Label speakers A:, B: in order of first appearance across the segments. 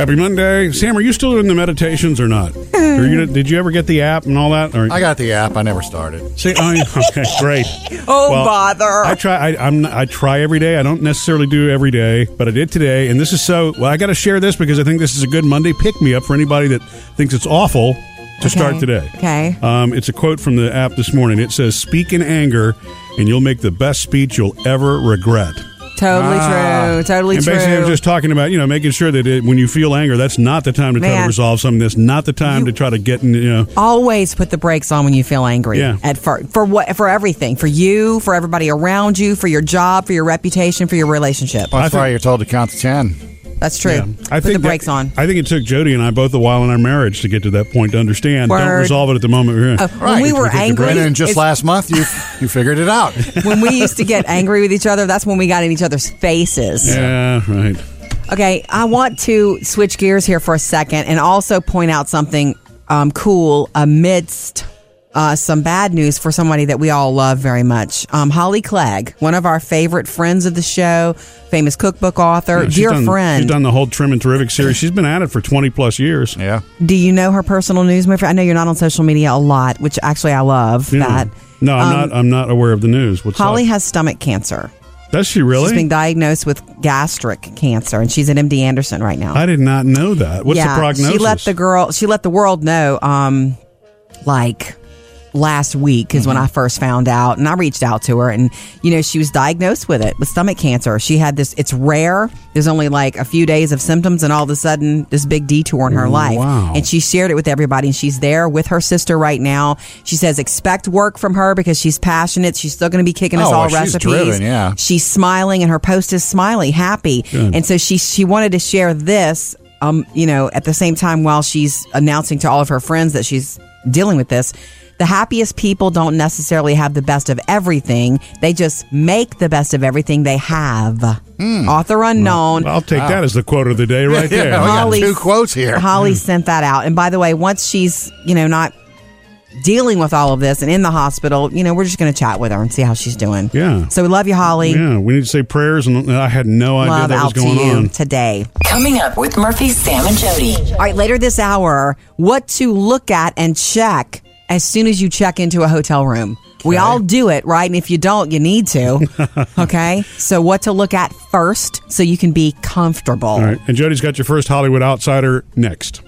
A: Happy Monday, Sam. Are you still doing the meditations or not? Are you, did you ever get the app and all that? Or,
B: I got the app. I never started.
A: See, oh, yeah, okay, great.
C: Oh,
A: Well,
C: bother.
A: I try. I, I'm. I try every day. I don't necessarily do every day, but I did today, and this is so. Well, I got to share this because I think this is a good Monday pick me up for anybody that thinks it's awful to start today.
C: Okay.
A: Um, it's a quote from the app this morning. It says, "Speak in anger, and you'll make the best speech you'll ever regret."
C: Totally ah. true. Totally
A: and
C: true.
A: basically, I'm just talking about you know making sure that it, when you feel anger, that's not the time to try to resolve something. That's not the time to try to get in. You know,
C: Always put the brakes on when you feel angry.
A: Yeah.
C: At for for what for everything for you, for everybody around you, for your job, for your reputation, for your relationship.
B: That's
A: I
B: why
A: think-
B: you're told to count to ten.
C: That's true.
A: Yeah.
C: put the brakes
A: that-
C: on.
A: I think it took Jody and I both a while in our marriage to get to that point to understand. Don't resolve it at the moment we're in.
C: Uh, when we were
A: take
C: angry.
B: And then just last month, you you figured it out.
C: when we used to get angry with each other, that's when we got in each other's faces.
A: Yeah, right.
C: Okay, I want to switch gears here for a second and also point out something um, cool amidst uh, some bad news for somebody that we all love very much. Um, Holly Clegg, one of our favorite friends of the show, famous cookbook author,
A: Yeah,
C: dear
A: done-
C: friend.
A: She's done the whole Trim and Terrific series. She's been at it for 20 plus years.
B: Yeah.
C: Do you know her personal news? My friend? I know you're not on social media a lot, which actually I love
A: Yeah.
C: that.
A: No, I'm
C: Um,
A: not. I'm not aware of the news. What's
C: Holly
A: up?
C: has stomach cancer.
A: Does she really?
C: She's been diagnosed with gastric cancer, and she's at MD Anderson right now.
A: I did not know that. What's
C: yeah,
A: the prognosis?
C: She let the girl. She let the world know. Um, like last week is when
A: Mm-hmm.
C: I first found out, and I reached out to her, and you know she was diagnosed with it with stomach cancer. She had this. It's rare. There's only like a few days of symptoms, and all of a sudden this big detour in her life.
A: Wow.
C: And she shared it with everybody, and she's there with her sister right now. She says expect work from her because she's passionate. She's still going to be kicking us
B: Oh,
C: all
B: well, she's
C: recipes.
B: driven, yeah.
C: She's smiling, and her post is smiley, happy, and so she she wanted to share this. Um, you know, at the same time while she's announcing to all of her friends that she's dealing with this. The happiest people don't necessarily have the best of everything. They just make the best of everything they have. Hmm. Author unknown.
A: I'll take that as the quote of the day right
B: Yeah,
A: there.
B: we
C: Holly-
B: two quotes here.
C: Holly hmm. sent that out. And by the way, once she's, you know, not dealing with all of this and in the hospital, you know, we're just going to chat with her and see how she's doing.
A: Yeah.
C: So we love you, Holly.
A: Yeah, we need to say prayers, and I had no idea
C: Love
A: that was
C: out to
A: going
C: you
A: on.
C: today.
D: Coming up with Murphy, Sam, and Jody.
C: All right, later this hour, what to look at and check as soon as you check into a hotel room. We all do it, right? And if you don't, you need to. okay? So, what to look at first so you can be comfortable.
A: All right, and Jody's got your first Hollywood outsider next.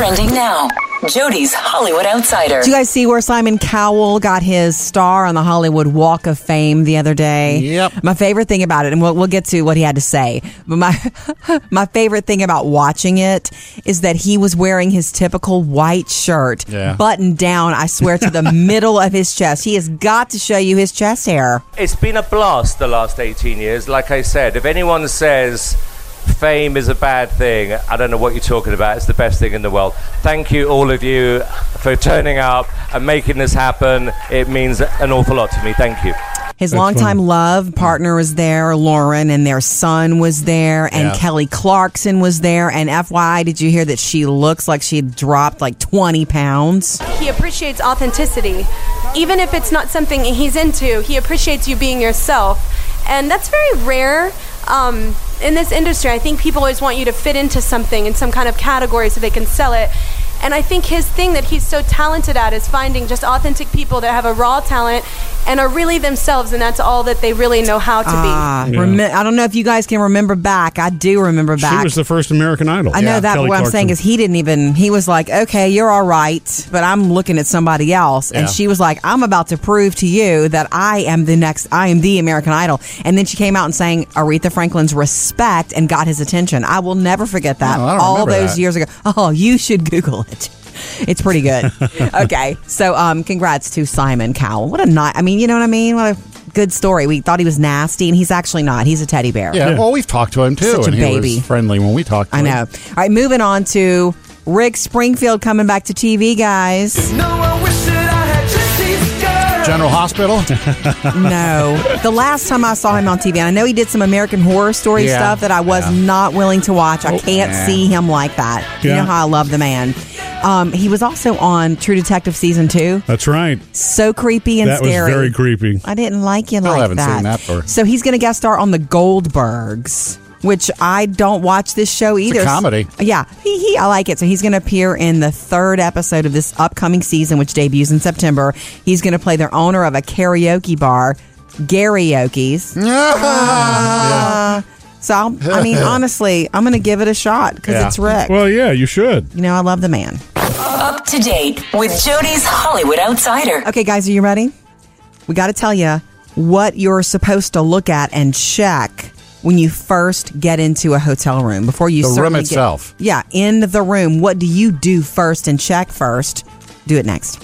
D: Trending now. Jody's Hollywood Outsider.
C: Did you guys see where Simon Cowell got his star on the Hollywood Walk of Fame the other day?
B: Yep.
C: My favorite thing about it, and we'll, we'll get to what he had to say, but my my favorite thing about watching it is that he was wearing his typical white shirt,
B: Yeah.
C: buttoned down. I swear to the middle of his chest. He has got to show you his chest hair.
E: It's been a blast the last 18 years. Like I said, if anyone says fame is a bad thing, I don't know what you're talking about. It's the best thing in the world. Thank you, all of you, for turning up and making this happen. It means an awful lot to me. Thank you.
C: His
A: That's
C: longtime
A: funny.
C: love partner was there, Lauren, and their son was there, and
B: Yeah.
C: Kelly Clarkson was there. And FYI, did you hear that she looks like she dropped like 20 pounds?
F: He appreciates authenticity. Even if it's not something he's into, he appreciates you being yourself. And that's very rare um, in this industry. I think people always want you to fit into something in some kind of category so they can sell it. And I think his thing that he's so talented at is finding just authentic people that have a raw talent and are really themselves, and that's all that they really know how to
C: Ah,
A: Yeah.
C: remi- I don't know if you guys can remember back. I do remember back.
A: She was the first American Idol.
C: I know
B: Yeah,
C: that.
A: Kelly
C: What I'm saying is, he didn't even. He was like, "Okay, you're all right," but I'm looking at somebody else, and
B: Yeah.
C: she was like, "I'm about to prove to you that I am the next. I am the American Idol." And then she came out and sang Aretha Franklin's "Respect" and got his attention. I will never forget that.
B: Oh, I don't
C: all those
B: that.
C: years ago. Oh, you should Google it. It's pretty good. okay, so um, congrats to Simon Cowell. What a night! I mean, you know what I mean? What a good story. We thought he was nasty, and he's actually not. He's a teddy bear.
B: Yeah, well, we've talked to him too,
C: Such a
B: and he
C: baby.
B: was friendly when we talked. to
C: I
B: him.
C: know. All right, moving on to Rick Springfield coming back to TV, guys.
B: General Hospital.
C: no. The last time I saw him on TV, and I know he did some American Horror Story
B: Yeah,
C: stuff that I was
B: yeah.
C: not willing to watch. I can't
B: nah.
C: see him like that. You know how I love the man. Um, he was also on True Detective season two.
A: That's right.
C: So creepy and
A: That was
C: scary.
A: very creepy.
C: I didn't like you like
B: haven't
C: that.
B: seen that
C: So he's going to guest star on the Goldbergs. Which I don't watch this show either.
B: comedy.
C: Yeah, he, he I like it. So he's going to appear in the third episode of this upcoming season, which debuts in September. He's going to play the owner of a karaoke bar, Garyoke's. Uh, so I'll, I mean, honestly, I'm going to give it a shot because
B: Yeah.
C: it's Rick.
A: Well, yeah, you should.
C: you know, I love the man.
D: Up to date with Jody's Hollywood Outsider.
C: Okay, guys, are you ready? We got to tell you what you're supposed to look at and check when you first get into a hotel room before you
B: The room
C: certainly get-
B: itself.
C: yeah, in the room. What do you do first and check first? Do it next.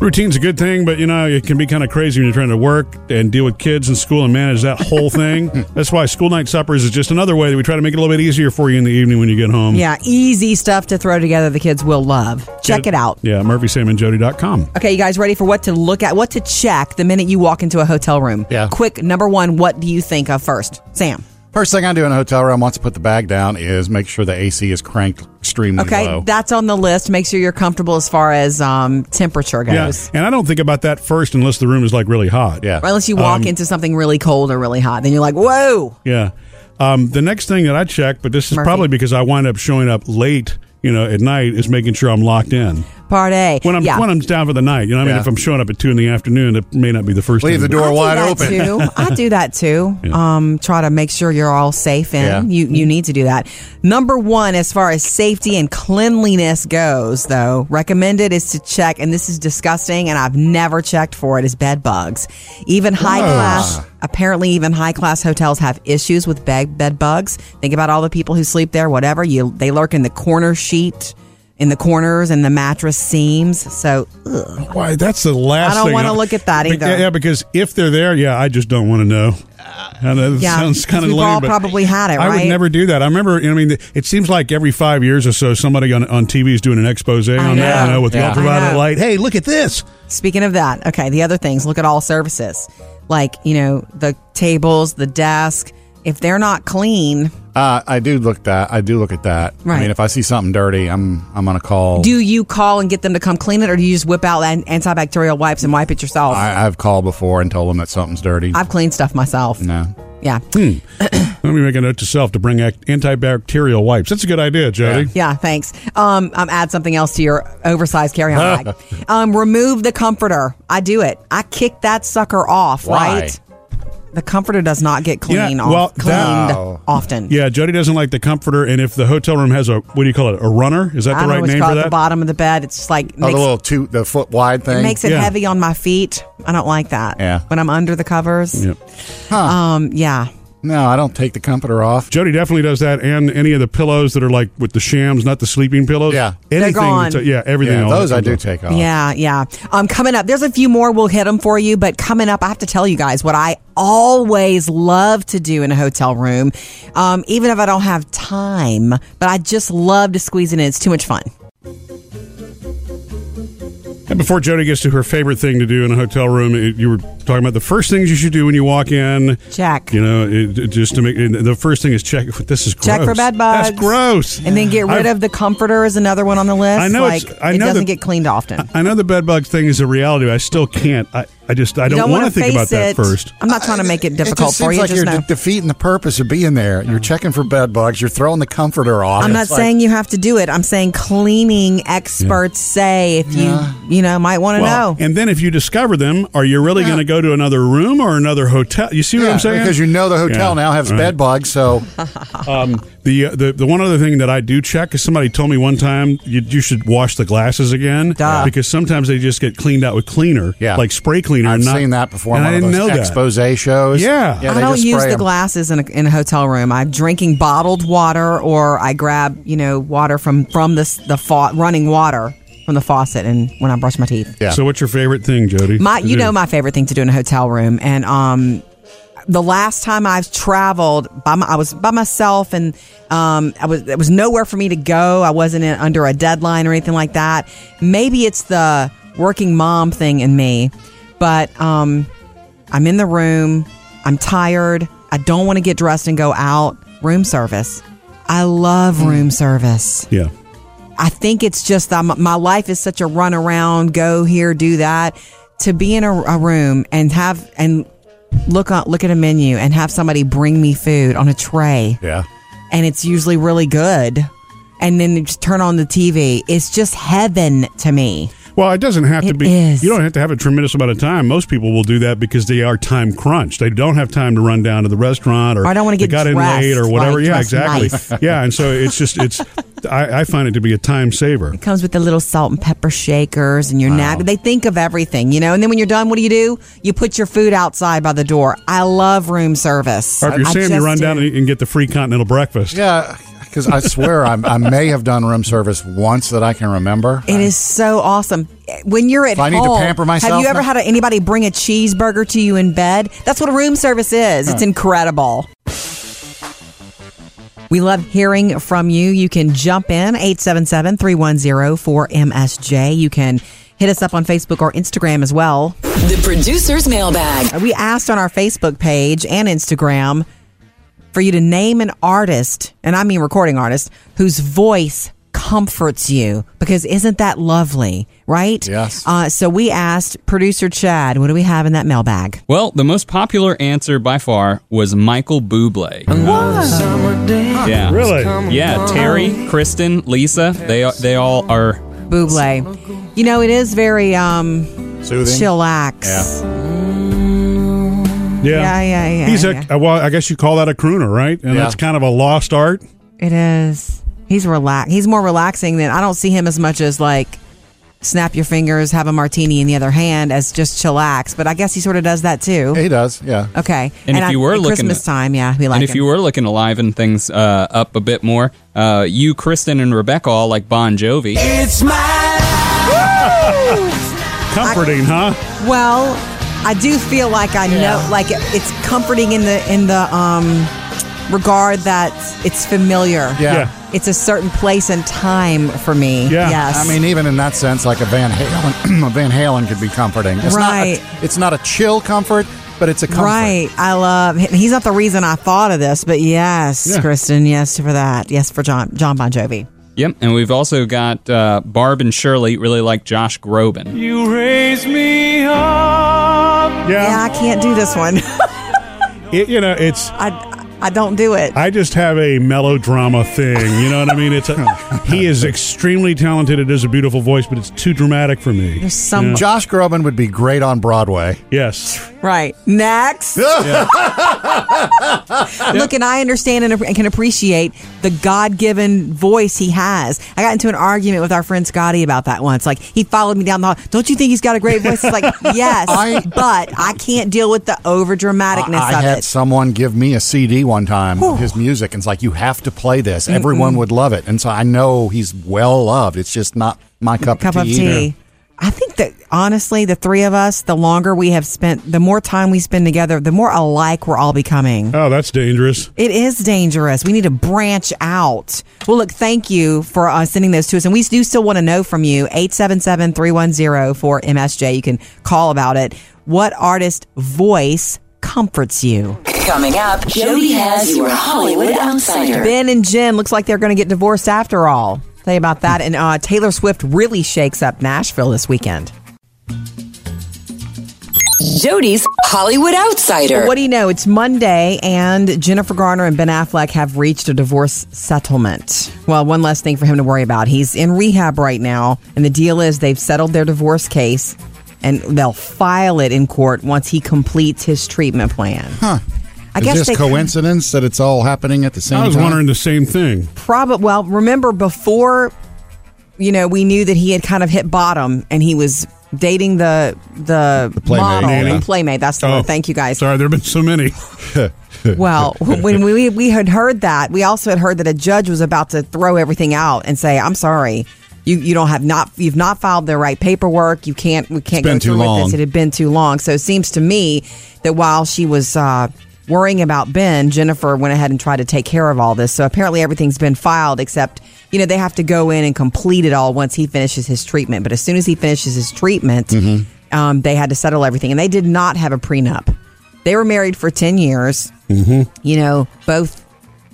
A: Routine's a good thing, but you know, it can be kind of crazy when you're trying to work and deal with kids in school and manage that whole thing. That's why school night suppers is just another way that we try to make it a little bit easier for you in the evening when you get home.
C: Yeah, easy stuff to throw together. The kids will love. Check it out.
A: Yeah, murphysamandjody.com.
C: Okay, you guys ready for what to look at, what to check the minute you walk into a hotel room?
B: Yeah.
C: Quick, number one, what do you think of first? Sam.
B: First thing I do in a hotel room once I put the bag down is make sure the AC is cranked extremely
C: Okay,
B: low.
C: that's on the list. Make sure you're comfortable as far as um, temperature
A: Yeah,
C: goes.
A: and I don't think about that first unless the room is like really hot.
B: yeah.
C: Or unless you walk into something really cold or really hot, then you're like, whoa.
A: Yeah. Um, the next thing that I check, but this is
C: Murphy.
A: probably because I wind up showing up late, you know, at night, is making sure I'm locked in
C: Part A.
A: when I'm
C: yeah.
A: when I'm down for the night. You know, I mean,
B: Yeah.
A: if I'm showing up at two in the afternoon, it may not be the first.
B: Leave
A: thing
B: the
A: to-
B: door
C: I do
B: wide
C: that
B: open.
C: Too. I do that too. Um, try to make sure you're all safe in.
B: Yeah.
C: You you need to do that. Number one, as far as safety and cleanliness goes, though, recommended is to check, and this is disgusting, and I've never checked for it, is bed bugs. Even high class, apparently, even high class hotels have issues with bed bed bugs. Think about all the people who sleep there. Whatever you, they lurk in the corner sheet. In the corners and the mattress seams, so ugh.
A: Why? That's the last.
C: I don't wanna look at that either.
A: Yeah, because if they're there, yeah, I just don't want to know. I know that
C: Yeah,
A: sounds kind of
C: we've
A: lame,
C: all probably had it,
A: I
C: right?
A: would never do that. I remember. I mean, it seems like every five years or so, somebody on on TV is doing an expose on
C: know.
A: that. You know, with the
B: Yeah.
C: I
A: ultraviolet light. Hey, look at this.
C: Speaking of that, okay, the other things, look at all services. Like, you know, the tables, the desk. If they're not clean,
B: Uh, I do look that. I do look at that. I mean, if I see something dirty, I'm I'm gonna call.
C: do you call and get them to come clean it or do you just whip out an- antibacterial wipes and wipe it yourself?
B: I, I've called before and told them that something's dirty.
C: I've cleaned stuff myself.
B: no.
C: Yeah.
A: Let me make a note to self to bring act- antibacterial wipes. That's a good idea, Jody.
C: Yeah, thanks. Um, um, add something else to your oversized carry-on bag. um, remove the comforter. I do it. I kick that sucker off.
B: Why?
C: Right. The comforter does not get clean Yeah,
A: well,
C: off, cleaned
A: that-
C: often.
A: Yeah, Jody doesn't like the comforter, and if the hotel room has a what do you call it, a runner? Is that
C: I
A: the right name for
C: at
A: that?
C: the bottom of the bed. It's like
B: Oh,
C: makes,
B: the little two, the foot wide thing.
C: it makes it
A: Yeah.
C: heavy on my feet. I don't like that.
B: Yeah.
C: When I'm under the covers.
A: Yep.
C: Um. Yeah.
B: No, I don't take the comforter off.
A: Jody definitely does that, and any of the pillows that are like with the shams, not the sleeping pillows.
B: Yeah.
C: They're
A: anything.
C: gone.
A: that's- yeah, everything.
B: Yeah,
A: all
B: those I do
A: off.
B: take off.
C: Yeah, yeah. Um, coming up, there's a few more. We'll hit them for you. But coming up, I have to tell you guys what I always love to do in a hotel room, um, even if I don't have time. But I just love to squeeze it in. It's too much fun.
A: And before Jody gets to her favorite thing to do in a hotel room, it, you were talking about the first things you should do when you walk in.
C: Check.
A: You know, it, it- just to make the first thing is check. This is gross.
C: Check for bed bugs.
A: That's gross.
C: And then get rid
A: I've-
C: of the comforter is another one on the list.
A: I know
C: like
A: it's- I
C: it doesn't
A: that-
C: get cleaned often.
A: I know the bed bug thing is a reality. But I still can't. I, I just I
C: You
A: don't, want
C: wanna
A: think about
C: face
A: that first.
C: I'm not trying to make it difficult
B: it just
C: for
B: seems
C: you.
B: like
C: just
B: you're
C: know.
B: de- defeating the purpose of being there. You're checking for bed bugs. You're throwing the comforter off.
C: I'm not
B: It's like-
C: saying you have to do it. I'm saying cleaning experts say if you
B: Yeah.
C: you know might want to
A: Well,
C: know.
A: and then if you discover them, are you really going to go to another room or another hotel? You see what
B: Yeah,
A: I'm saying?
B: Because you know the hotel
A: Yeah,
B: now has
A: right.
B: bed bugs, so
A: Um, the, uh, the the one other thing that I do check is somebody told me one time you, you should wash the glasses again
C: Duh.
A: because sometimes they just get cleaned out with cleaner,
B: Yeah.
A: like spray cleaner.
B: I've
A: and not,
B: seen that before.
A: And
B: on
A: I didn't
B: of
A: know that.
B: expose shows.
A: Yeah.
B: yeah
C: I
B: they
C: don't
B: just
C: use
B: spray
C: the
B: 'em.
C: glasses in a, in a hotel room. I'm drinking bottled water, or I grab you know water from from this the fa- running water from the faucet, and when I brush my teeth.
B: Yeah.
A: So what's your favorite thing, Jody?
C: My, you
A: do?
C: know, my favorite thing to do in a hotel room, and um, the last time I've traveled, by my, I was by myself, and um, I was there was nowhere for me to go. I wasn't in, under a deadline or anything like that. Maybe it's the working mom thing in me, but um, I'm in the room. I'm tired. I don't want to get dressed and go out. Room service. I love room service.
A: Yeah.
C: I think it's just my life is such a run around, go here, do that. To be in a, a room and have and look on, look at a menu and have somebody bring me food on a tray,
B: Yeah.
C: and it's usually really good. And then you just turn on the TV. It's just heaven to me.
A: Well, it doesn't have to be.
C: is.
A: You don't have to have a tremendous amount of time. Most people will do that because they are time crunched. They don't have time to run down to the restaurant or,
C: Or I don't wanna
A: they
C: get
A: got in late or whatever.
C: like,
A: yeah, exactly.
C: nice.
A: yeah, and so it's just it's. I, I find it to be a time saver.
C: It comes with the little salt and pepper shakers and your napkin. They think of everything, you know. And then when you're done, what do you do? You put your food outside by the door. I love room service.
A: Or if you're
C: I
A: Sam, you run down
C: do.
A: and, and get the free continental breakfast.
B: Yeah. Because I swear I, I may have done room service once that I can remember.
C: It is so awesome. When you're at
B: If I
C: home,
B: need to pamper myself
C: have you ever
B: now-
C: had anybody bring a cheeseburger to you in bed? That's what a room service is. It's incredible. We love hearing from you. You can jump in 877-310-4MSJ. You can hit us up on Facebook or Instagram as well.
D: The producer's mailbag.
C: We asked on our Facebook page and Instagram for you to name an artist, and I mean recording artist, whose voice comforts you because isn't that lovely, right?
B: Yes.
C: Uh, so we asked producer Chad, what do we have in that mailbag?
G: Well, the most popular answer by far was Michael Bublé. Yeah.
A: Really?
G: Yeah, Terry, Kristen, Lisa, they they all are
C: Bublé. You know, it is very um,
B: Soothing.
C: chillax.
A: Yeah,
C: Yeah, yeah, yeah,
A: He's
C: yeah.
A: a well, I guess you call that a crooner, right? And
B: Yeah.
A: that's kind of a lost art.
C: It is. He's relax. He's more relaxing than I don't see him as much as like snap your fingers, have a martini in the other hand as just chillax. But I guess he sort of does that too.
B: He does, yeah.
C: Okay.
G: And if
C: I-
G: you were
C: at
G: looking
C: Christmas
G: at-
C: time, yeah, we like
G: and if
C: him.
G: you were looking to liven things uh, up a bit more, uh, you, Kristen, and Rebecca all like Bon Jovi.
A: It's my Woo Comforting, huh?
C: well, I do feel like I know, like it, it's comforting in the in the um regard that it's familiar.
B: Yeah.
A: Yeah.
C: It's a certain place and time for me.
A: Yeah.
C: Yes.
B: I mean, even in that sense, like a Van Halen, a Van Halen could be comforting. It's
C: Right.
B: Not a, it's not a chill comfort, but it's a comfort.
C: Right. I love he's not the reason I thought of this, but yes,
A: Yeah.
C: Kristen, yes for that. Yes for John John Bon Jovi.
G: Yep, and we've also got uh, Barb and Shirley really like Josh Groban.
A: Yeah.
C: Yeah, I can't do this one.
A: It- you know, it's
C: I I don't do it.
A: I just have a melodrama thing. You know what I mean? It's a, he is extremely talented. It is a beautiful voice, but it's too dramatic for me.
C: There's some
B: Josh Groban would be great on Broadway.
A: Yes.
C: Right. Next. Look, and I understand and, can appreciate the God-given voice he has. I got into an argument with our friend Scotty about that once. Like he followed me down the hall. Don't you think he's got a great voice? It's like yes,
B: I-
C: but I can't deal with the over dramaticness
B: I
C: of
B: had
C: it.
B: someone give me a CD one time of his music, and it's like you have to play this. Everyone would love it, and so I know he's well loved. It's just not my cup,
C: cup
B: of
C: of
B: tea.
C: tea.
B: Either.
C: I think that honestly, the three of us, the longer we have spent, the more time we spend together, the more alike we're all becoming.
A: Oh, that's dangerous.
C: It is dangerous. We need to branch out. Well, look, thank you for uh, sending those to us. And we do still want to know from you 877 310 4MSJ. You can call about it. What artist voice comforts you?
D: Coming up, Jody has your Hollywood Outsider.
C: Ben and Jen looks like they're going to get divorced after all. Tell you about that. And uh, Taylor Swift really shakes up Nashville this weekend.
D: Jody's Hollywood Outsider.
C: What do you know? It's Monday, and Jennifer Garner and Ben Affleck have reached a divorce settlement. Well, one less thing for him to worry about. He's in rehab right now, and the deal is they've settled their divorce case, and they'll file it in court once he completes his treatment plan. Huh. I
B: Is
C: guess
B: this
C: they
B: coincidence that it's all happening at the same time.
A: I was
B: time?
A: wondering the same thing.
C: probably well. Remember before, you know, we knew that he had kind of hit bottom, and he was dating the the,
B: Playmate,
C: model,
B: Nanny.
C: the playmate. That's the
A: Oh,
C: word. Thank you guys.
A: Sorry, there have been so many.
C: Well, when we we had heard that, we also had heard that a judge was about to throw everything out and say, "I'm sorry, you you don't have not you've not filed the right paperwork. You can't we can't
B: been
C: go
B: too
C: through with this. It had been too long." So it seems to me that while she was uh, worrying about Ben, Jennifer went ahead and tried to take care of all this. So apparently everything's been filed, except you know they have to go in and complete it all once he finishes his treatment. But as soon as he finishes his treatment, um, they had to settle everything, and they did not have a prenup. They were married for ten years. You know, both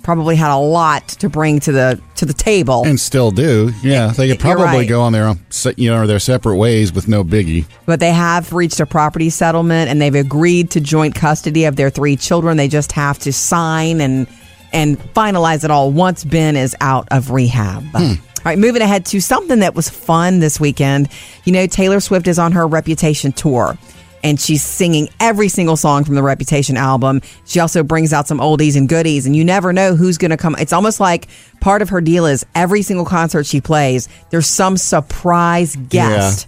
C: probably had a lot to bring to the to the table.
B: And still do. Yeah, they could probably
C: right.
B: go on their own, you know, their separate ways with no biggie.
C: but they have reached a property settlement and they've agreed to joint custody of their three children. They just have to sign and and finalize it all once Ben is out of rehab. Hmm. All right, moving ahead to something that was fun this weekend. You know, Taylor Swift is on her Reputation tour. And she's singing every single song from the Reputation album. She also brings out some oldies and goodies, and you never know who's going to come. It's almost like part of her deal is every single concert she plays, there's some surprise guest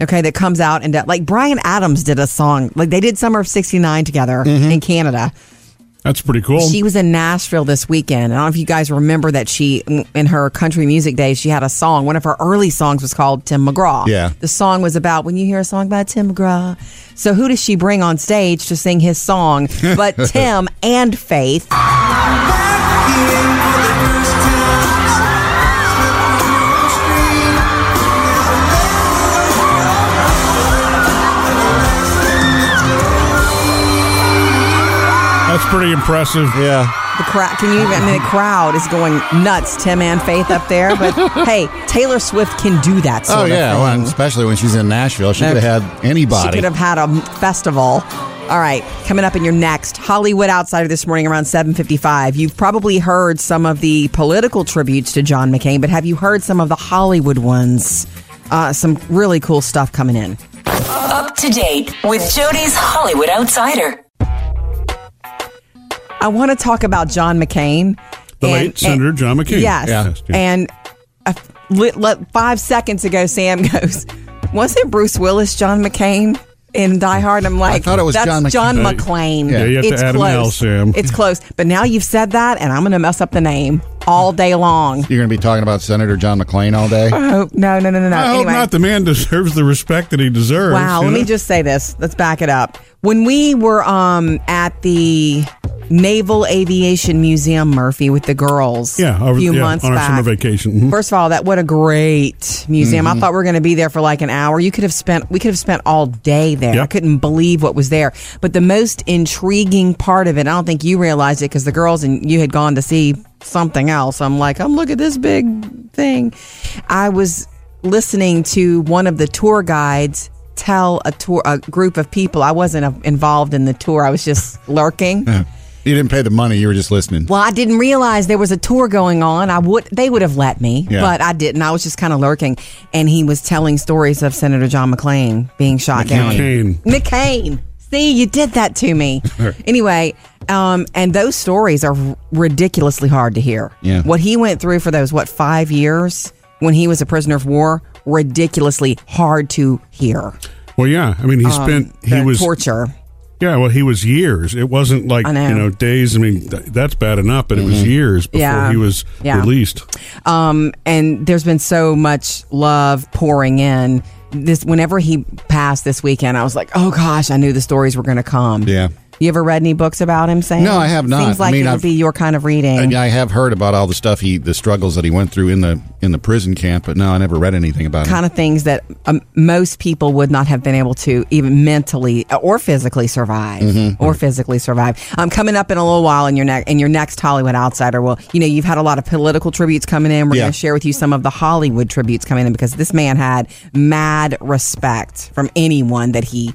C: okay, that comes out and like Bryan Adams did a song, like they did Summer of '69 together mm-hmm. in Canada.
A: That's pretty cool.
C: She was in Nashville this weekend. I don't know if you guys remember that she, in her country music days, she had a song. One of her early songs was called Tim McGraw.
B: Yeah.
C: The song was about when you hear a song by Tim McGraw. So who does she bring on stage to sing his song but Tim and Faith?
A: Pretty impressive.
B: Yeah.
C: The crowd, can you even, I mean, the crowd is going nuts, Tim and Faith up there. But hey, Taylor Swift can do that sort
B: Oh
C: of
B: yeah,
C: thing.
B: well, and especially when she's in Nashville, she could have had anybody.
C: She could have had a festival. All right, coming up in your next Hollywood Outsider this morning around 7:55. You've probably heard some of the political tributes to John McCain, but have you heard some of the Hollywood ones? Uh, some really cool stuff coming in.
D: Up to date with Jody's Hollywood Outsider.
C: I want to talk about John McCain.
A: The late Senator John McCain.
C: Yes.
A: Yeah.
C: And a, li, li- five seconds ago, Sam goes, Wasn't Bruce Willis John McCain in Die Hard? I'm like, I
B: thought it was
C: That's
B: John McCain."
C: John
A: Yeah.
C: McClane.
A: Yeah, you have to
C: it's
A: add an
C: close.
A: L, Sam.
C: It's close. But now you've said that, and I'm going to mess up the name all day long.
B: You're going to be talking about Senator John McClain all day.
C: Oh, no, no, no, no, no.
A: I hope not. The man deserves the respect that he deserves.
C: Wow, let
A: know?
C: me just say this. Let's back it up. When we were um at the Naval Aviation Museum, Murphy, with the girls,
A: Yeah, over,
C: a few
A: yeah,
C: months
A: on our
C: back.
A: summer vacation. Mhm.
C: First of all, that what a great museum!
A: Mm-hmm.
C: I thought we were going to be there for like an hour. You could have spent we could have spent all day there.
A: Yep.
C: I couldn't believe what was there. But the most intriguing part of it, I don't think you realized it because the girls and you had gone to see something else. I'm like, I'm look at this big thing. I was listening to one of the tour guides tell a tour a group of people. I wasn't uh, involved in the tour. I was just lurking.
B: You didn't pay the money; you were just listening.
C: Well, I didn't realize there was a tour going on. I would they would have let me,
B: Yeah.
C: but I didn't. I was just kind of lurking, and he was telling stories of Senator John McClane being shot down.
A: McCain.
C: McCain. See, you did that to me. anyway, um, and those stories are ridiculously hard to hear.
B: Yeah.
C: What he went through for those what five years when he was a prisoner of war, ridiculously hard to hear.
A: Well, yeah. I mean, he spent. He
C: Um, The
A: was.
C: torture.
A: Yeah. Well, he was years. It wasn't like
C: know.
A: you know days. I mean, th- that's bad enough, but it was years before
C: Yeah.
A: he was
C: Yeah.
A: released.
C: Um, and there's been so much love pouring in. This whenever he passed this weekend, I was like, oh gosh, I knew the stories were going to come.
B: Yeah.
C: You ever read any books about him? Sam?
B: No, I have not.
C: Seems
B: I
C: like
B: mean,
C: it would
B: I've-
C: be your kind of reading.
B: I, I have heard about all the stuff he, the struggles that he went through in the in the prison camp, but no, I never read anything about it.
C: kind
B: it.
C: of things that um, most people would not have been able to even mentally or physically survive
B: Mm-hmm.
C: or physically survive. Um, coming up in a little while in your next in your next Hollywood Outsider. Well, you know you've had a lot of political tributes coming in. We're
B: Yeah.
C: going to share with you some of the Hollywood tributes coming in because this man had mad respect from anyone that he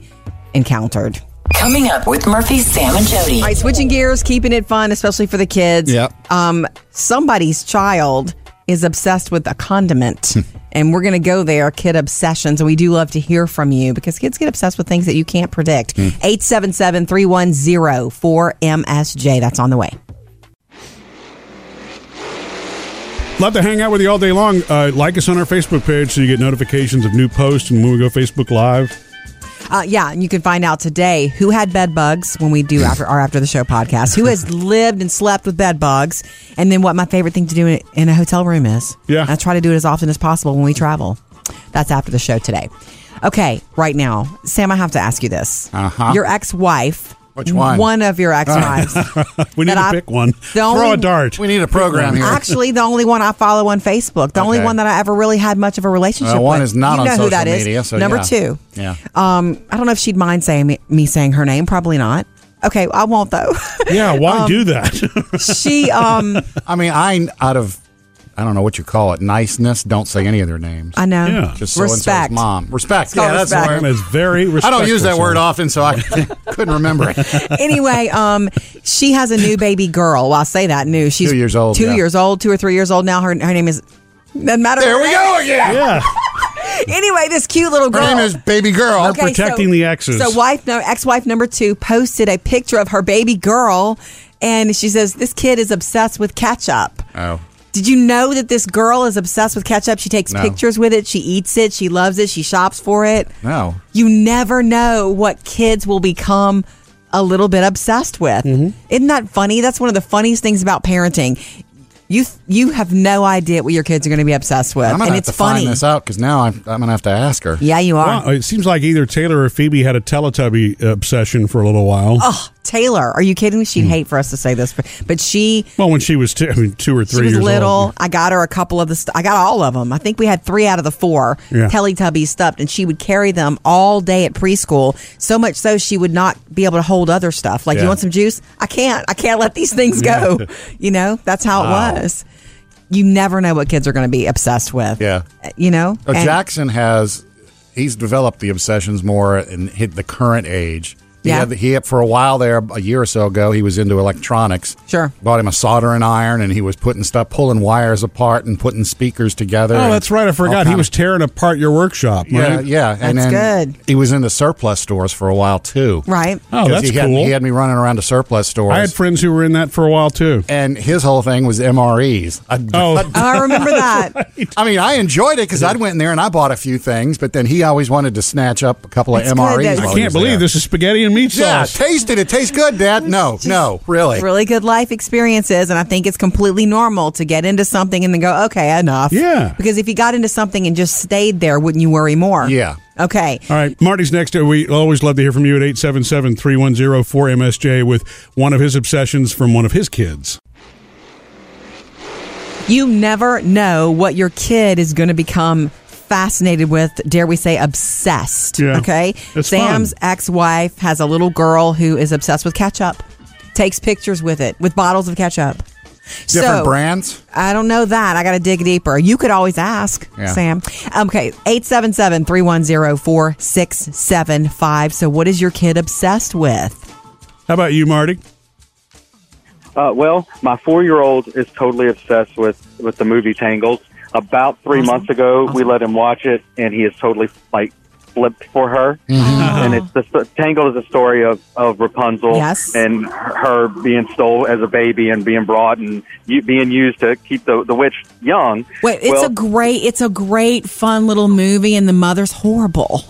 C: encountered.
D: Coming up with Murphy, Sam, and Jody.
C: All right, switching gears, keeping it fun, especially for the kids.
B: Yep.
C: Um, somebody's child is obsessed with a condiment. and we're going to go there, kid obsessions. And we do love to hear from you because kids get obsessed with things that you can't predict. 877 310 4MSJ. That's on the way.
A: Love to hang out with you all day long. Uh, like us on our Facebook page so you get notifications of new posts and when we go Facebook Live.
C: Uh, yeah, and you can find out today who had bed bugs when we do after our after the show podcast. Who has lived and slept with bed bugs, and then what my favorite thing to do in, in a hotel room is.
A: Yeah.
C: I try to do it as often as possible when we travel. That's after the show today. Okay, right now, Sam, I have to ask you this.
B: Uh-huh.
C: Your ex-wife.
B: Which one?
C: One of your ex-wives.
A: We need to
C: I-
A: pick one. Throw
C: only-
A: a dart.
B: We need a program here.
C: Actually, the only one I follow on Facebook. The only one that I ever really had much of a relationship
B: Uh, one
C: with.
B: is not
C: you
B: on
C: know who
B: social
C: that is.
B: media, so
C: Number
B: yeah.
C: two.
B: Yeah.
C: Um, I don't know if she'd mind saying me, me saying her name. Probably not. Okay, I won't though.
A: Yeah, why do that?
C: she um
B: I mean, I out of I don't know what you call it, niceness. Don't say any of their names.
C: I know.
A: Yeah.
B: Just so and so's
C: respect.
B: mom. Respect.
C: called
B: Yeah, that's
C: respect.
B: the
A: Sam
B: word.
A: is very
B: I don't use that word often, so I couldn't remember it.
C: anyway, um, she has a new baby girl. Well, I'll say that new. She's
B: Two years old,
C: Two
B: yeah.
C: years old, two or three years old now. Her her name is. Doesn't matter.
B: There we go again.
A: Yeah,
C: Anyway, this cute little
B: Her
C: girl.
B: name is Baby Girl.
C: Okay,
A: protecting the exes.
C: So wife, no, ex-wife number two posted a picture of her baby girl, and she says this kid is obsessed with ketchup.
B: Oh.
C: Did you know that this girl is obsessed with ketchup? She takes
B: No.
C: pictures with it. She eats it. She loves it. She shops for it.
B: No.
C: You never know what kids will become a little bit obsessed with.
B: Mm-hmm.
C: Isn't that funny? That's one of the funniest things about parenting. You you have no idea what your kids are going to be obsessed with,
B: I'm gonna
C: and
B: have
C: it's
B: to
C: funny.
B: find this out because now I'm, I'm gonna have to ask her.
C: Yeah, you are.
A: Wow, it seems like either Taylor or Phoebe had a Teletubby obsession for a little while.
C: Oh, Taylor, are you kidding me?
B: Hmm.
C: She'd hate for us to say this, but, but she
A: Well, when she was two, I mean, two or three
C: she was
A: years
C: little.
A: old.
C: I got her a couple of the. St- I got all of them. I think we had three out of the four
A: Yeah.
C: Teletubbies stuffed, and she would carry them all day at preschool. So much so she would not be able to hold other stuff. Like,
A: Yeah.
C: you want some juice? I can't. I can't let these things go. you know, that's how
B: Wow.
C: it was. You never know what kids are going to be obsessed with.
B: Yeah.
C: You know, And-
B: Jackson has he's developed the obsessions more in hit the current age. He
C: Yeah.
B: had, he had for a while there a year or so ago he was into electronics.
C: Sure.
B: Bought him a soldering iron and he was putting stuff pulling wires apart and putting speakers together.
A: Oh, that's right. I forgot. He
B: kind
A: was tearing apart your workshop.
B: yeah,
A: right?
B: yeah. and
C: That's
B: then
C: good.
B: He was into surplus stores for a while too.
C: right.
A: Oh, that's
B: he had,
A: cool.
B: He had me running around to surplus stores.
A: I had friends who were in that for a while too.
B: and his whole thing was MREs. Oh. I,
A: Oh.
C: Oh, I remember that.
B: I mean, I enjoyed it because I went in there and I bought a few things, but then he always wanted to snatch up a couple of
C: It's good
B: MREs.
A: I can't believe
B: there.
A: this is spaghetti and meat
B: Yeah,
A: sauce.
B: taste it. It tastes good, Dad. No, no, really.
C: really good life experiences and i think it's completely normal to get into something and then go okay enough
A: Yeah.
C: because if you got into something and just stayed there wouldn't you worry more
B: Yeah.
C: okay
A: All right, Marty's next. We always love to hear from you at 877-310-4MSJ with one of his obsessions from one of his kids.
C: you never know what your kid is going to become fascinated with dare we say obsessed
A: Yeah.
C: okay
A: It's
C: sam's ex-wife has a little girl who is obsessed with ketchup takes pictures with it with bottles of ketchup
B: Different
C: So-
B: brands.
C: I don't know that. I got to dig deeper. You could always ask,
B: Yeah.
C: Sam. Okay, 877 310 4675. So, what is your kid obsessed with?
A: How about you, Marty?
H: Uh, well, my four-year-old is totally obsessed with with the movie Tangled. About three
C: Awesome.
H: months ago, we let him watch it, and he is totally like flipped for her.
C: Mm-hmm.
H: And it's the Tangled is a story of of Rapunzel
C: Yes.
H: and her being stole as a baby and being brought and u- being used to keep the the witch young.
C: Wait, it's
H: Well,
C: a great, it's a great, fun little movie, and the mother's horrible.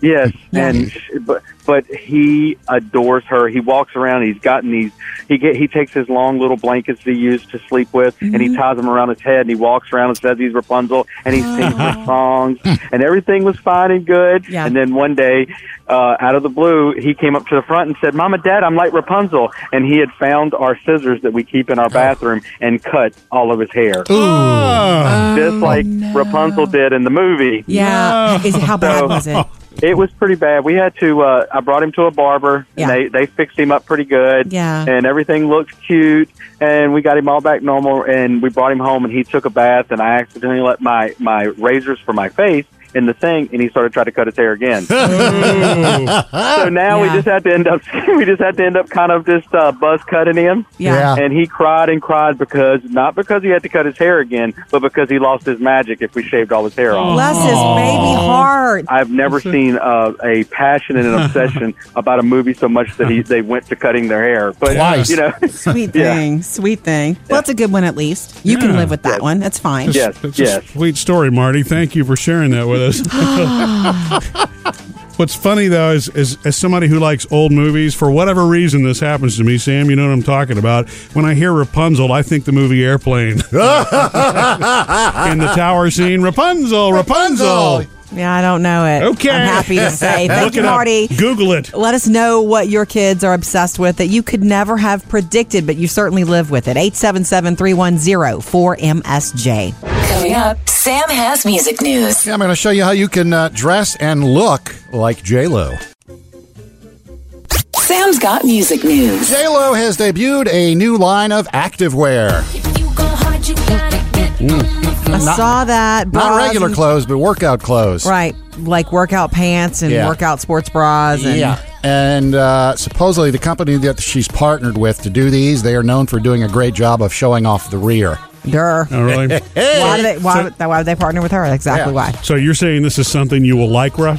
H: Yes, and but but he adores her. He walks around. He's gotten these. He get he takes his long little blankets he used to sleep with, and
C: Mm-hmm.
H: he ties them around his head, and he walks around and says he's Rapunzel, and he sings the songs, and everything was fine and good.
C: Yeah.
H: And then one day, uh, out of the blue, he came up to the front and said, "Mama, Dad, I'm like Rapunzel," and he had found our scissors that we keep in our bathroom and cut all of his hair,
A: Ah,
H: just like Rapunzel did in the movie.
C: Yeah. Is it, how bad was it?
H: It was pretty bad. We had to. Uh, I brought him to a barber,
C: Yeah.
H: and they they fixed him up pretty good.
C: Yeah.
H: and everything looked cute, and we got him all back normal. And we brought him home, and he took a bath, and I accidentally let my my razors for my face in the sink, and he started trying to cut his hair again. so now we
C: Yeah.
H: just had to end up. we just had to end up kind of just uh, buzz cutting him.
C: Yeah.
H: And he cried and cried because not because he had to cut his hair again, but because he lost his magic if we shaved all his hair off.
C: Bless his baby heart.
H: I've never seen uh, a passion and an obsession about a movie so much that he they went to cutting their hair. But
B: Twice.
H: you know,
C: Sweet
H: Yeah.
C: thing. Sweet thing. Well, that's a good one at least. You can
A: Yeah.
C: live with that one. That's fine.
H: yes,
A: It's a
H: yes.
A: sweet story, Marty. Thank you for sharing that with us. What's funny though is, is as somebody who likes old movies, for whatever reason this happens to me, Sam, you know what I'm talking about. When I hear Rapunzel, I think the movie Airplane. In the tower scene, Rapunzel, Rapunzel.
C: Yeah, I don't know it.
A: Okay.
C: I'm happy to say. Thank
A: Look
C: you,
A: it up.
C: Marty.
A: Google it.
C: Let us know what your kids are obsessed with that you could never have predicted, but you certainly live with it. 877 310 4MSJ.
D: Coming up, Sam has music news.
B: Yeah, I'm going to show you how you can uh, dress and look like J Lo.
D: Sam's got music news.
B: J Lo has debuted a new line of activewear.
C: I saw that.
B: Not regular
C: and-
B: clothes, but workout clothes.
C: Right. Like workout pants and
B: Yeah.
C: workout sports bras. And
B: Yeah. And uh, supposedly, the company that she's partnered with to do these, they are known for doing a great job of showing off the rear.
C: Durr.
A: Oh, really?
C: Why do they? Why,
A: So-
C: why would they partner with her? Exactly
B: Yeah.
C: why.
A: so you're saying this is something you will like, Ruh?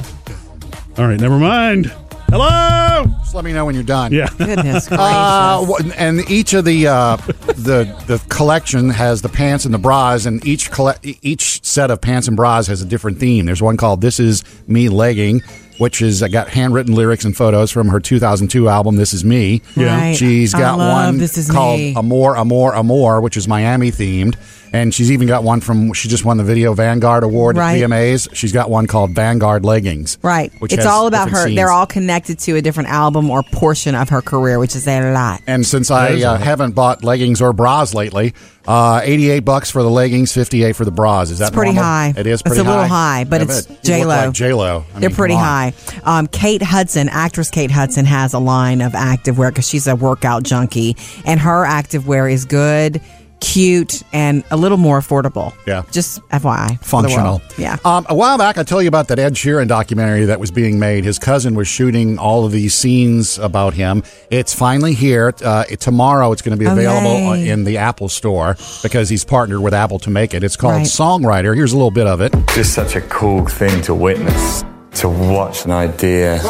A: All right, never mind. Hello.
B: Just let me know when you're done.
A: Yeah.
C: Goodness gracious.
B: Uh, wh- and each of the uh, the the collection has the pants and the bras, and each colle- each set of pants and bras has a different theme. There's one called "This Is Me" legging, which is uh, got handwritten lyrics and photos from her 2002 album "This Is Me."
A: Yeah.
C: Right.
B: She's
C: I
B: got
C: love
B: one
C: This Is
B: called
C: Me.
B: "Amor, Amor, Amor," which is Miami themed. And she's even got one from she just won the Video Vanguard Award
C: Right.
B: at VMAs. She's got one called Vanguard Leggings.
C: Right.
B: Which
C: it's all about her.
B: scenes.
C: They're all connected to a different album or portion of her career, which is a lot.
B: And since I uh, haven't bought leggings or bras lately, uh, eighty-eight bucks for the leggings, fifty-eight for the bras. Is that
C: It's pretty
B: normal?
C: high.
B: It is.
C: It's a little high, but
B: I
C: it's
B: bet. You
C: J Lo.
B: Like J Lo.
C: They're pretty high. Um, Kate Hudson, actress Kate Hudson, has a line of activewear because she's a workout junkie, and her activewear is good, cute, and a little more affordable.
B: Yeah.
C: just FYI,
B: Functional.
C: Yeah.
B: Um, a while back, I told you about that Ed Sheeran documentary that was being made. His cousin was shooting all of these scenes about him. It's finally here. Uh, tomorrow, it's going to be
C: Oh,
B: available uh,
C: yay.
B: in the Apple Store because he's partnered with Apple to make it. It's called
C: Right.
B: Songwriter. Here's a little bit of it.
I: just such a cool thing to witness, to watch an idea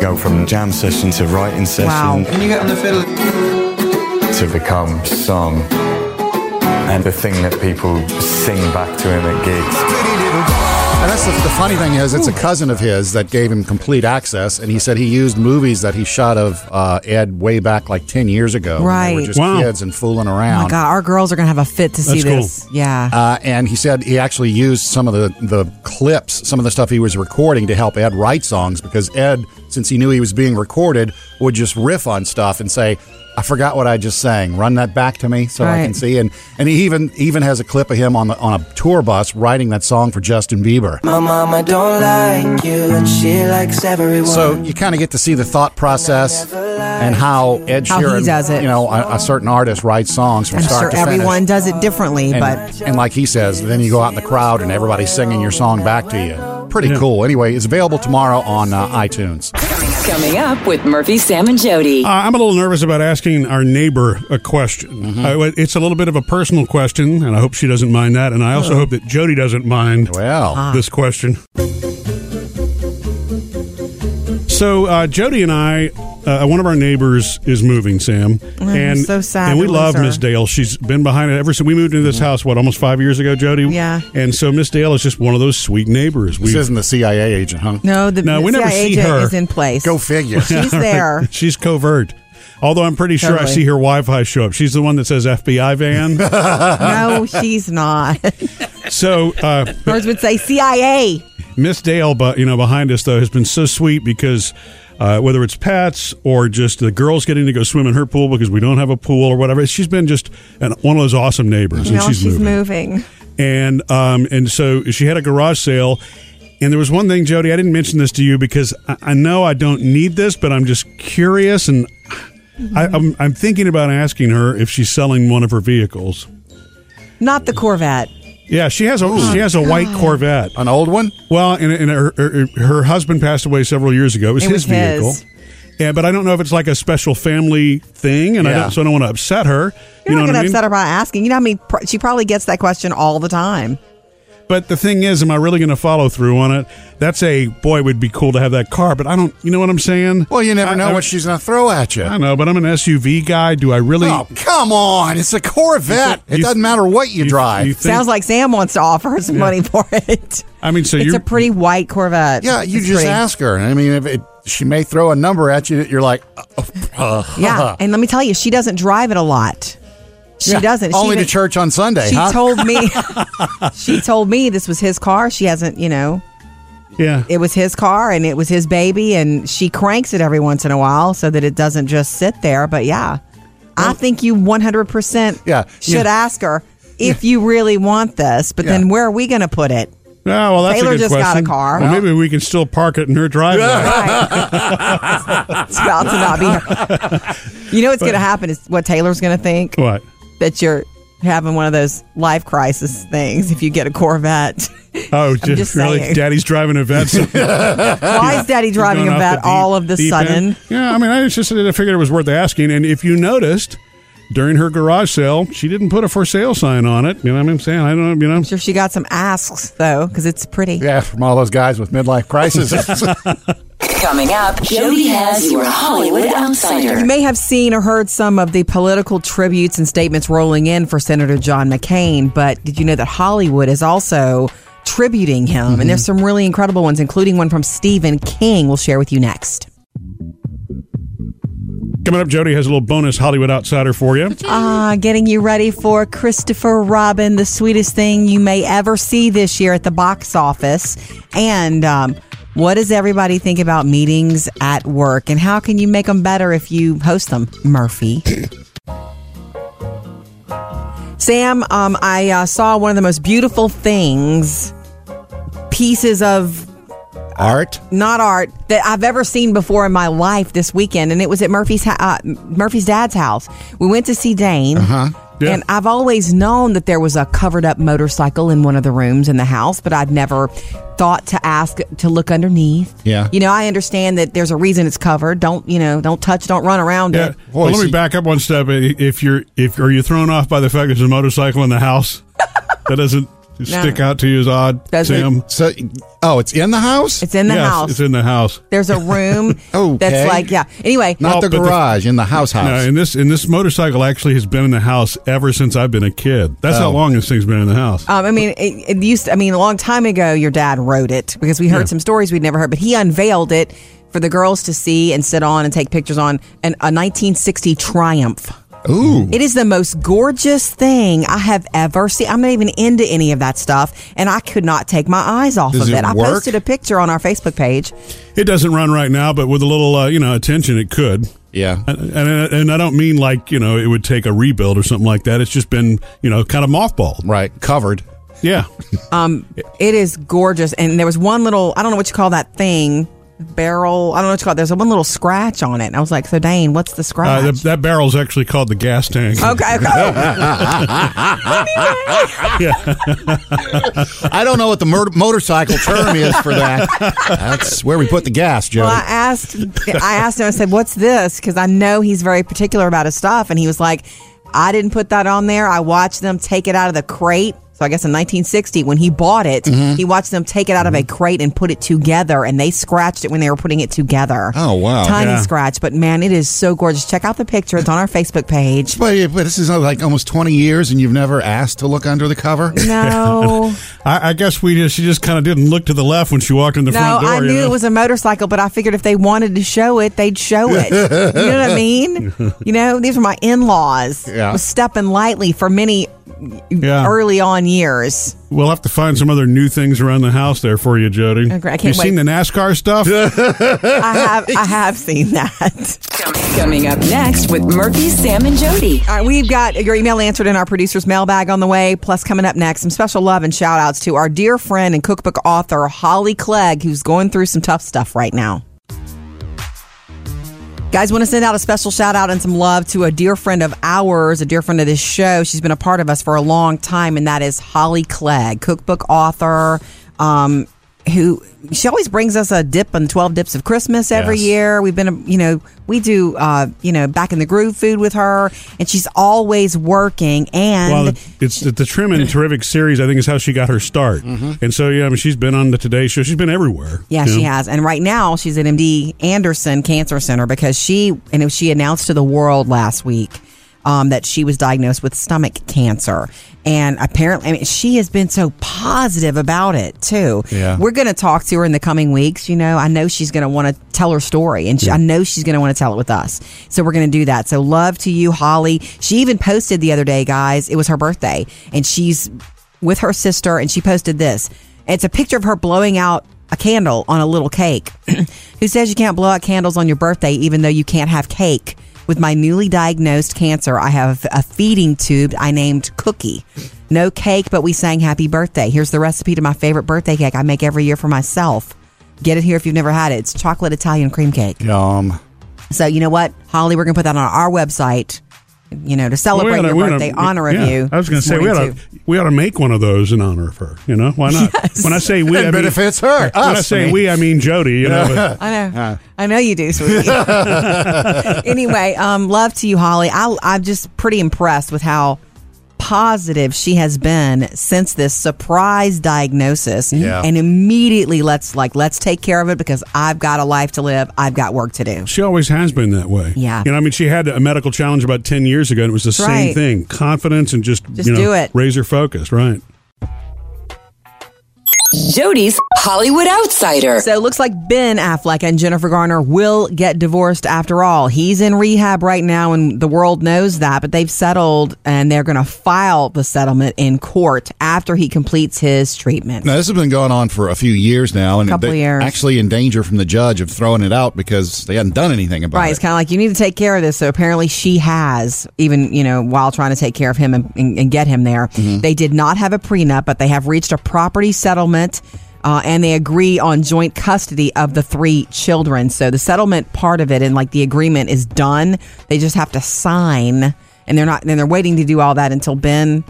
I: go from jam session to writing session
C: Wow.
I: Can you get on the fiddle? To become song and the thing that people sing back to him at gigs.
B: And that's the, the funny thing is, it's a cousin of his that gave him complete access, and he said he used movies that he shot of uh, Ed way back like ten years ago. when they were
C: Right.
B: just
A: Wow.
B: kids and fooling
C: Oh
B: around.
C: my God, our girls are gonna have a fit to see
A: That's cool.
C: this. Yeah.
B: Uh, and he said he actually used some of the, the clips, some of the stuff he was recording to help Ed write songs because Ed, since he knew he was being recorded, would just riff on stuff and say, I forgot what I just sang. Run that back to me so I can see. And and he even even has a clip of him on the on a tour bus writing that song for Justin Bieber.
J: My mama don't like you and she likes everyone.
B: So you kind of get to see the thought process and how Ed
C: How he
B: Sheeran,
C: does it.
B: you know, a, a certain artist writes songs from
C: I'm
B: start
C: sure
B: to finish.
C: everyone does it differently,
B: and,
C: but
B: and like he says, then you go out in the crowd and everybody's singing your song back to you. Pretty cool. Anyway, it's available tomorrow on uh, iTunes.
D: Coming up with Murphy, Sam, and Jody.
A: Uh, I'm a little nervous about asking our neighbor a question.
B: Mm-hmm.
A: Uh, it's a little bit of a personal question, and I hope she doesn't mind that. And I also hope that Jody doesn't mind
B: Well,
A: this question. So uh, Jody and I, uh, one of our neighbors is moving, Sam, and
C: so sad
A: and we love. Miss Dale. She's been behind it ever since we moved into this house. What almost five years ago, Jody?
C: Yeah.
A: And so Miss Dale is just one of those sweet neighbors.
B: this isn't the CIA agent, huh?
C: no, the,
A: No,
C: the
A: we never
C: CIA
A: see
C: agent
A: her.
C: is in place.
B: Go figure.
C: She's there.
A: She's covert. Although I'm pretty sure I see her Wi-Fi show up. She's the one that says FBI van.
C: no, she's not.
A: so uh,
C: Hers would say CIA.
A: Miss Dale, but you know, behind us though, has been so sweet because uh, whether it's pets or just the girls getting to go swim in her pool because we don't have a pool or whatever, she's been just an, one of those awesome neighbors, and
C: No,
A: she's,
C: she's
A: moving.
C: moving.
A: And um, and so she had a garage sale. And there was one thing, Jody, I didn't mention this to you because I, I know I don't need this, but I'm just curious, and I, I'm, I'm thinking about asking her if she's selling one of her vehicles.
C: Not the Corvette.
A: Yeah, she has a oh, she has a white Corvette.
B: An old one?
A: Well, and, and her, her her husband passed away several years ago. It was
C: It
A: his
C: was his.
A: vehicle. Yeah, but I don't know if it's like a special family thing, and I
B: Yeah.
A: don't, so I don't want to upset her.
C: You're
A: you know
C: not
A: what
C: going to
A: I mean?
C: upset her by asking. You know how many? pr- She probably gets that question all the time.
A: But the thing is, am I really going to follow through on it? That's a boy. It would be cool to have that car, but I don't. You know what I'm saying?
B: Well, you never
A: I-
B: know
A: I-
B: what she's going to throw at you.
A: I know, but I'm an SUV guy. Do I really?
B: Oh, come on. It's a Corvette.
A: You-
B: it doesn't matter what you, drive.
A: you think-
C: Sounds like Sam wants to offer her some money for it.
A: I mean, so
C: it's
A: you're
C: a pretty white Corvette.
B: yeah, you
C: It's
B: just
C: pretty.
B: ask her. I mean, if it, she may throw a number at you, you're like, uh, uh,
C: Yeah, and let me tell you, she doesn't drive it a lot. She
B: Yeah,
C: doesn't. She
B: Only to church on Sunday,
C: She
B: huh?
C: told me. she told me this was his car. She hasn't, you know,
A: yeah.
C: it was his car and it was his baby, and she cranks it every once in a while so that it doesn't just sit there. But yeah, I think you 100%
B: Yeah,
C: should
B: yeah.
C: ask her if you really want this. But
B: Yeah.
C: then where are we going to put it?
A: Yeah, well, that's
C: Taylor
A: a good
C: just got a car.
A: Well, maybe we can still park it in her driveway.
C: it's about to not be her. You know what's going to happen is what Taylor's going to think
A: what?
C: That you're having one of those life crisis things if you get a Corvette.
A: Oh,
C: I'm just
A: really?
C: saying.
A: Daddy's driving a vet.
C: Why is Daddy driving a
A: off
C: vet all of the sudden?
A: end. Yeah, I mean, I just I figured it was worth asking. And if you noticed during her garage sale, she didn't put a for sale sign on it. You know what I'm saying? I don't know. You know.
C: I'm sure she got some asks though, because it's pretty.
B: Yeah, from all those guys with midlife crises.
D: Coming up, Jody has your Hollywood Outsider.
C: You may have seen or heard some of the political tributes and statements rolling in for Senator John McCain, but did you know that Hollywood is also tributing him? And there's some really incredible ones, including one from Stephen King. We'll share with you next.
A: Coming up, Jody has a little bonus Hollywood outsider for you.
C: Ah, getting you ready for Christopher Robin, the sweetest thing you may ever see this year at the box office. And um, what does everybody think about meetings at work? And how can you make them better if you host them, Murphy? Sam, um, I uh, saw one of the most beautiful things, pieces of
B: Art.
C: not art that I've ever seen before in my life this weekend, and it was at Murphy's uh, Murphy's dad's house. We went to see Dane,
B: Uh-huh.
A: Yeah.
C: and I've always known that there was a covered up motorcycle in one of the rooms in the house, but I'd never thought to ask to look underneath.
B: Yeah.
C: you know, I understand that there's a reason it's covered. Don't you know? Don't touch. Don't run around
A: Yeah.
C: it.
A: Well, let me back up one step. If you're if are you thrown off by the fact there's a motorcycle in the house that doesn't stick out to you as odd,
C: Doesn't.
A: Sam?
B: So, oh, it's in the house?
C: It's in the
A: yes,
C: house.
A: it's in the house.
C: there's a room
B: Okay.
C: that's like yeah. Anyway,
B: Not
A: Well,
B: the
A: but the-
B: garage, in the house house.
A: No, and this and this motorcycle actually has been in the house ever since I've been a kid. That's how
B: Oh.
A: long this thing's been in the house.
C: Um, I mean, it, it used. I mean, a long time ago, your dad rode it because we heard
A: Yeah.
C: some stories we'd never heard, but he unveiled it for the girls to see and sit on and take pictures on, and a 1960 Triumph.
B: Ooh.
C: It is the most gorgeous thing I have ever seen. I'm not even into any of that stuff, and I could not take my eyes off
B: Does
C: of
B: it
C: it. I posted a picture on our Facebook page.
A: It doesn't run right now, but with a little uh, you know attention, it could.
B: Yeah.
A: And, and and I don't mean like you know it would take a rebuild or something like that. It's just been you know kind of mothballed.
B: Right. Covered.
A: Yeah.
C: Um, it is gorgeous, and there was one little. I don't know what you call that thing. Barrel. I don't know what you call it. There's a one little scratch on it. And I was like, so Dane, what's the
A: Uh,
C: scratch?
A: that, that barrel's actually called the gas tank.
C: Okay, okay.
B: I don't know what the mur- motorcycle term is for that. That's where we put the gas, Joe.
C: Well, I asked, I asked him. I said, "What's this?" Because I know he's very particular about his stuff, and he was like, "I didn't put that on there. I watched them take it out of the crate." So I guess in 1960, when he bought it,
B: Mm-hmm.
C: he watched them take it out of a crate and put it together, and they scratched it when they were putting it together.
B: Oh, wow.
C: Tiny
A: Yeah.
C: scratch, but man, it is so gorgeous. Check out the picture; it's on our Facebook page.
B: but, but this is uh, like almost 20 years and you've never asked to look under the cover?
C: No,
A: I, I guess we just she just kind of didn't look to the left when she walked in the
C: no,
A: front door.
C: I
A: you
C: knew
A: know?
C: it was a motorcycle, but I figured if they wanted to show it, they'd show it. you know what I mean? You know, these are my in-laws.
B: Yeah.
C: Was stepping lightly for many
A: Yeah.
C: early on years.
A: We'll have to find some other new things around the house there for you, Jody.
C: Okay, I can't
A: you
C: wait.
A: seen the NASCAR stuff?
C: I have, I have seen that.
D: Coming up next with Murphy, Sam, and Jody.
C: All right, we've got your email answered in our producer's mailbag on the way. Plus, coming up next, some special love and shout outs to our dear friend and cookbook author, Holly Clegg, who's going through some tough stuff right now. Guys, want to send out a special shout out and some love to a dear friend of ours, a dear friend of this show. She's been a part of us for a long time, and that is Holly Clegg, cookbook author, um, who she always brings us a dip on 12 dips of Christmas every
B: Yes.
C: year. We've been, you know, we do, uh, you know, back in the groove food with her, and she's always working. And
A: Well, it's the, the Trim and Terrific series. I think is how she got her start, and so yeah, I mean, she's been on the Today Show. She's been everywhere.
C: Yeah, she
A: know?
C: has. And right now she's at MD Anderson Cancer Center because she and she announced to the world last week um, that she was diagnosed with stomach cancer. And apparently, I mean, she has been so positive about it too.
B: Yeah.
C: We're going to talk to her in the coming weeks. You know, I know she's going to want to tell her story, and she, I know she's going to want to tell it with us. So we're going to do that. So love to you, Holly. She even posted the other day, guys. It was her birthday, and she's with her sister, and she posted this. It's a picture of her blowing out a candle on a little cake. Who says you can't blow out candles on your birthday even though you can't have cake? With my newly diagnosed cancer, I have a feeding tube I named Cookie. No cake, but we sang happy birthday. Here's the recipe to my favorite birthday cake I make every year for myself. Get it here if you've never had it. It's chocolate Italian cream cake.
B: Yum.
C: So you know what, Holly, we're gonna put that on our website. You know, to celebrate
A: Well, we oughta-
C: your
A: we oughta-
C: birthday, honor
A: yeah,
C: of you.
A: I was going to say we ought to we ought to make one of those in honor of her. You know why not?
C: Yes.
A: When I say we, I
B: It
A: mean,
B: benefits her,
A: When I
B: us,
A: say
B: me.
A: we, I mean Jody. You know, but-
C: I know. I know you do, sweetie. anyway, um, love to you, Holly. I, I'm just pretty impressed with how positive she has been since this surprise diagnosis
B: Yeah.
C: and immediately let's like let's take care of it because I've got a life to live. I've got work to do.
A: She always has been that way.
C: Yeah.
A: You know, I mean, she had a medical challenge about 10 years ago, and it was the
C: That's
A: same
C: right.
A: thing confidence and just,
C: Just
A: you know,
C: do it.
A: raise razor focused, right?
D: Jody's Hollywood Outsider.
C: So it looks like Ben Affleck and Jennifer Garner will get divorced after all. He's in rehab right now and the world knows that, but they've settled and they're going to file the settlement in court after he completes his treatment.
B: Now, this has been going on for a few years now, and
C: Couple
B: they're
C: years.
B: actually in danger from the judge of throwing it out because they hadn't done anything about it.
C: Right,
B: it.
C: it's kind of like you need to take care of this. So apparently she has, even you know, while trying to take care of him and, and, and get him there.
B: Mm-hmm.
C: They did not have a prenup, but they have reached a property settlement, uh, and they agree on joint custody of the three children. So the settlement part of it and like the agreement is done. They just have to sign, and they're not. And they're waiting to do all that until Ben.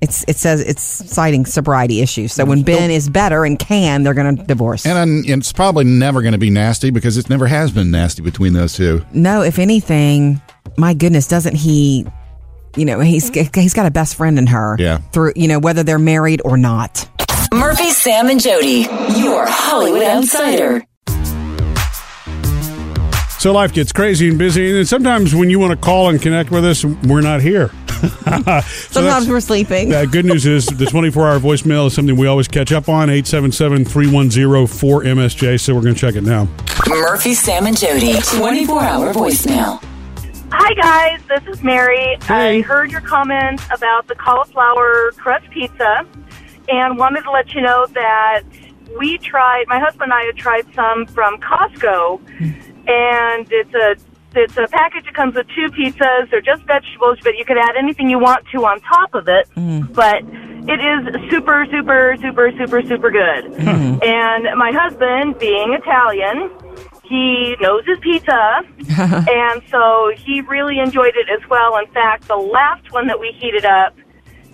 C: It's it says it's citing sobriety issues. So when Ben is better and can, they're going to divorce.
B: And, um, it's probably never going to be nasty because it never has been nasty between those two.
C: No, if anything, my goodness, doesn't he? You know, he's he's got a best friend in her.
B: Yeah.
C: Through you know whether they're married or not.
D: Murphy, Sam, and Jody, your Hollywood Outsider.
A: So life gets crazy and busy, and sometimes when you want to call and connect with us, we're not here. So
C: Sometimes we're sleeping.
A: Uh, good news is the 24 hour voicemail is something we always catch up on 877 310 4MSJ. So we're going to check it now.
D: Murphy, Sam, and Jody, 24 hour voicemail.
K: Hi guys, this is Mary. I heard your comments about the cauliflower crust pizza and wanted to let you know that we tried my husband and I had tried some from Costco and it's a it's a package that comes with two pizzas. They're just vegetables, but you could add anything you want to on top of it. Mm. But it is super, super, super, super, super good. Mm. Mm. And my husband, being Italian, he knows his pizza, and so he really enjoyed it as well. In fact, the last one that we heated up,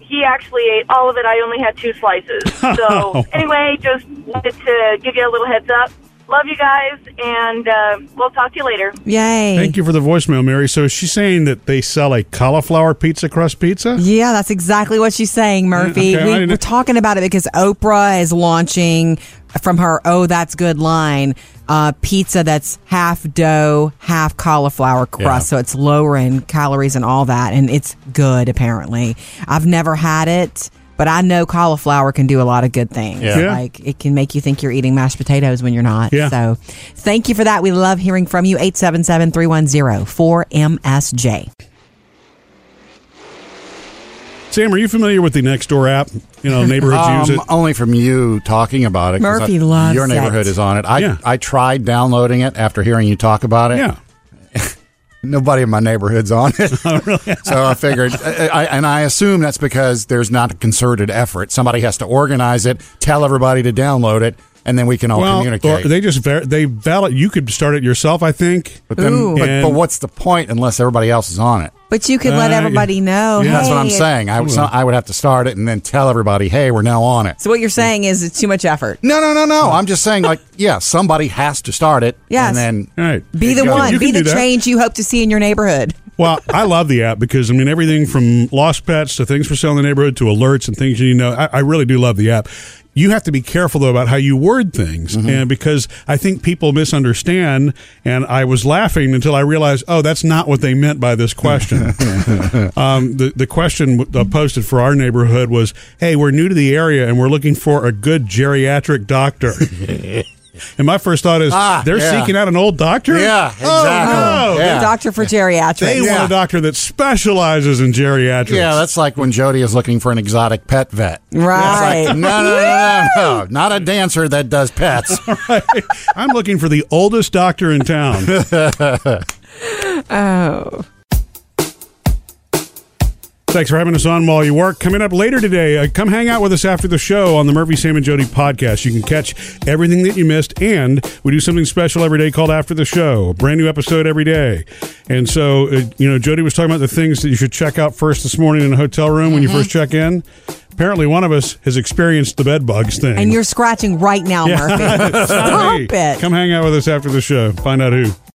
K: he actually ate all of it. I only had two slices. So anyway, just wanted to give you a little heads up. Love you guys, and uh, we'll talk to you later.
C: Yay!
A: Thank you for the voicemail, Mary. So she's saying that they sell a cauliflower pizza crust pizza?
C: Yeah, that's exactly what she's saying, Murphy.
A: okay,
C: we, we're talking about it because Oprah is launching from her "Oh, that's good" line uh, pizza that's half dough, half cauliflower crust,
B: Yeah.
C: so it's lower in calories and all that, and it's good. Apparently, I've never had it. But I know cauliflower can do a lot of good things.
B: Yeah.
A: Yeah.
C: Like it can make you think you're eating mashed potatoes when you're not.
A: Yeah.
C: So thank you for that. We love hearing from you. 877 310 4MSJ.
A: Sam, are you familiar with the Nextdoor app? You know, neighborhoods use
B: Um,
A: it.
B: only from you talking about it.
C: Murphy
B: I-
C: loves
B: Your neighborhood
C: it.
B: is on it. I,
A: Yeah.
B: I tried downloading it after hearing you talk about it.
A: Yeah.
B: Nobody in my neighborhood's on it.
A: Oh,
B: so I figured, I, I, and I assume that's because there's not a concerted effort. Somebody has to organize it, tell everybody to download it, and then we can all
A: Well,
B: communicate.
A: or they just ver- they valid. You could start it yourself, I think.
B: but then, but, but what's the point unless everybody else is on it?
C: But you could let
A: Uh,
C: everybody know.
A: yeah.
B: That's what I'm
C: hey,
B: saying. I, would- so I would have to start it and then tell everybody, hey, we're now on it.
C: So what you're saying is it's too much effort.
B: No, no, no, no. I'm just saying, like, yeah, somebody has to start it.
C: Yes.
B: And then
A: All right.
C: Be the
B: You
C: one.
A: can
C: Be the
A: do that.
C: change you hope to see in your neighborhood.
A: Well, I love the app because I mean everything from lost pets to things for sale in the neighborhood to alerts and things you need to know. I, I really do love the app. You have to be careful though about how you word things, and because I think people misunderstand. And I was laughing until I realized, oh, that's not what they meant by this question. um, the the question uh, posted for our neighborhood was, "Hey, we're new to the area and we're looking for a good geriatric doctor." and my first thought is,
B: Ah,
A: they're
B: yeah.
A: seeking out an old doctor.
B: Yeah, exactly.
A: Oh, no.
B: Yeah.
C: The doctor for geriatrics.
A: They
B: Yeah.
A: want a doctor that specializes in geriatrics.
B: Yeah, that's like when Jody is looking for an exotic pet vet.
C: Right.
B: It's like, no, no, no, no, no, not a dancer that does pets.
A: I'm looking for the oldest doctor in town.
C: Oh.
A: Thanks for having us on while you work. Coming up later today, uh, come hang out with us after the show on the Murphy, Sam, and Jody podcast. You can catch everything that you missed, and we do something special every day called After the Show, a brand new episode every day. And so, uh, you know, Jody was talking about the things that you should check out first this morning in a hotel room when you first check in. Apparently, one of us has experienced the bed bugs thing.
C: And you're scratching right now,
A: Yeah.
C: Murphy. Stop
A: Hey,
C: it.
A: Come hang out with us after the show. Find out who.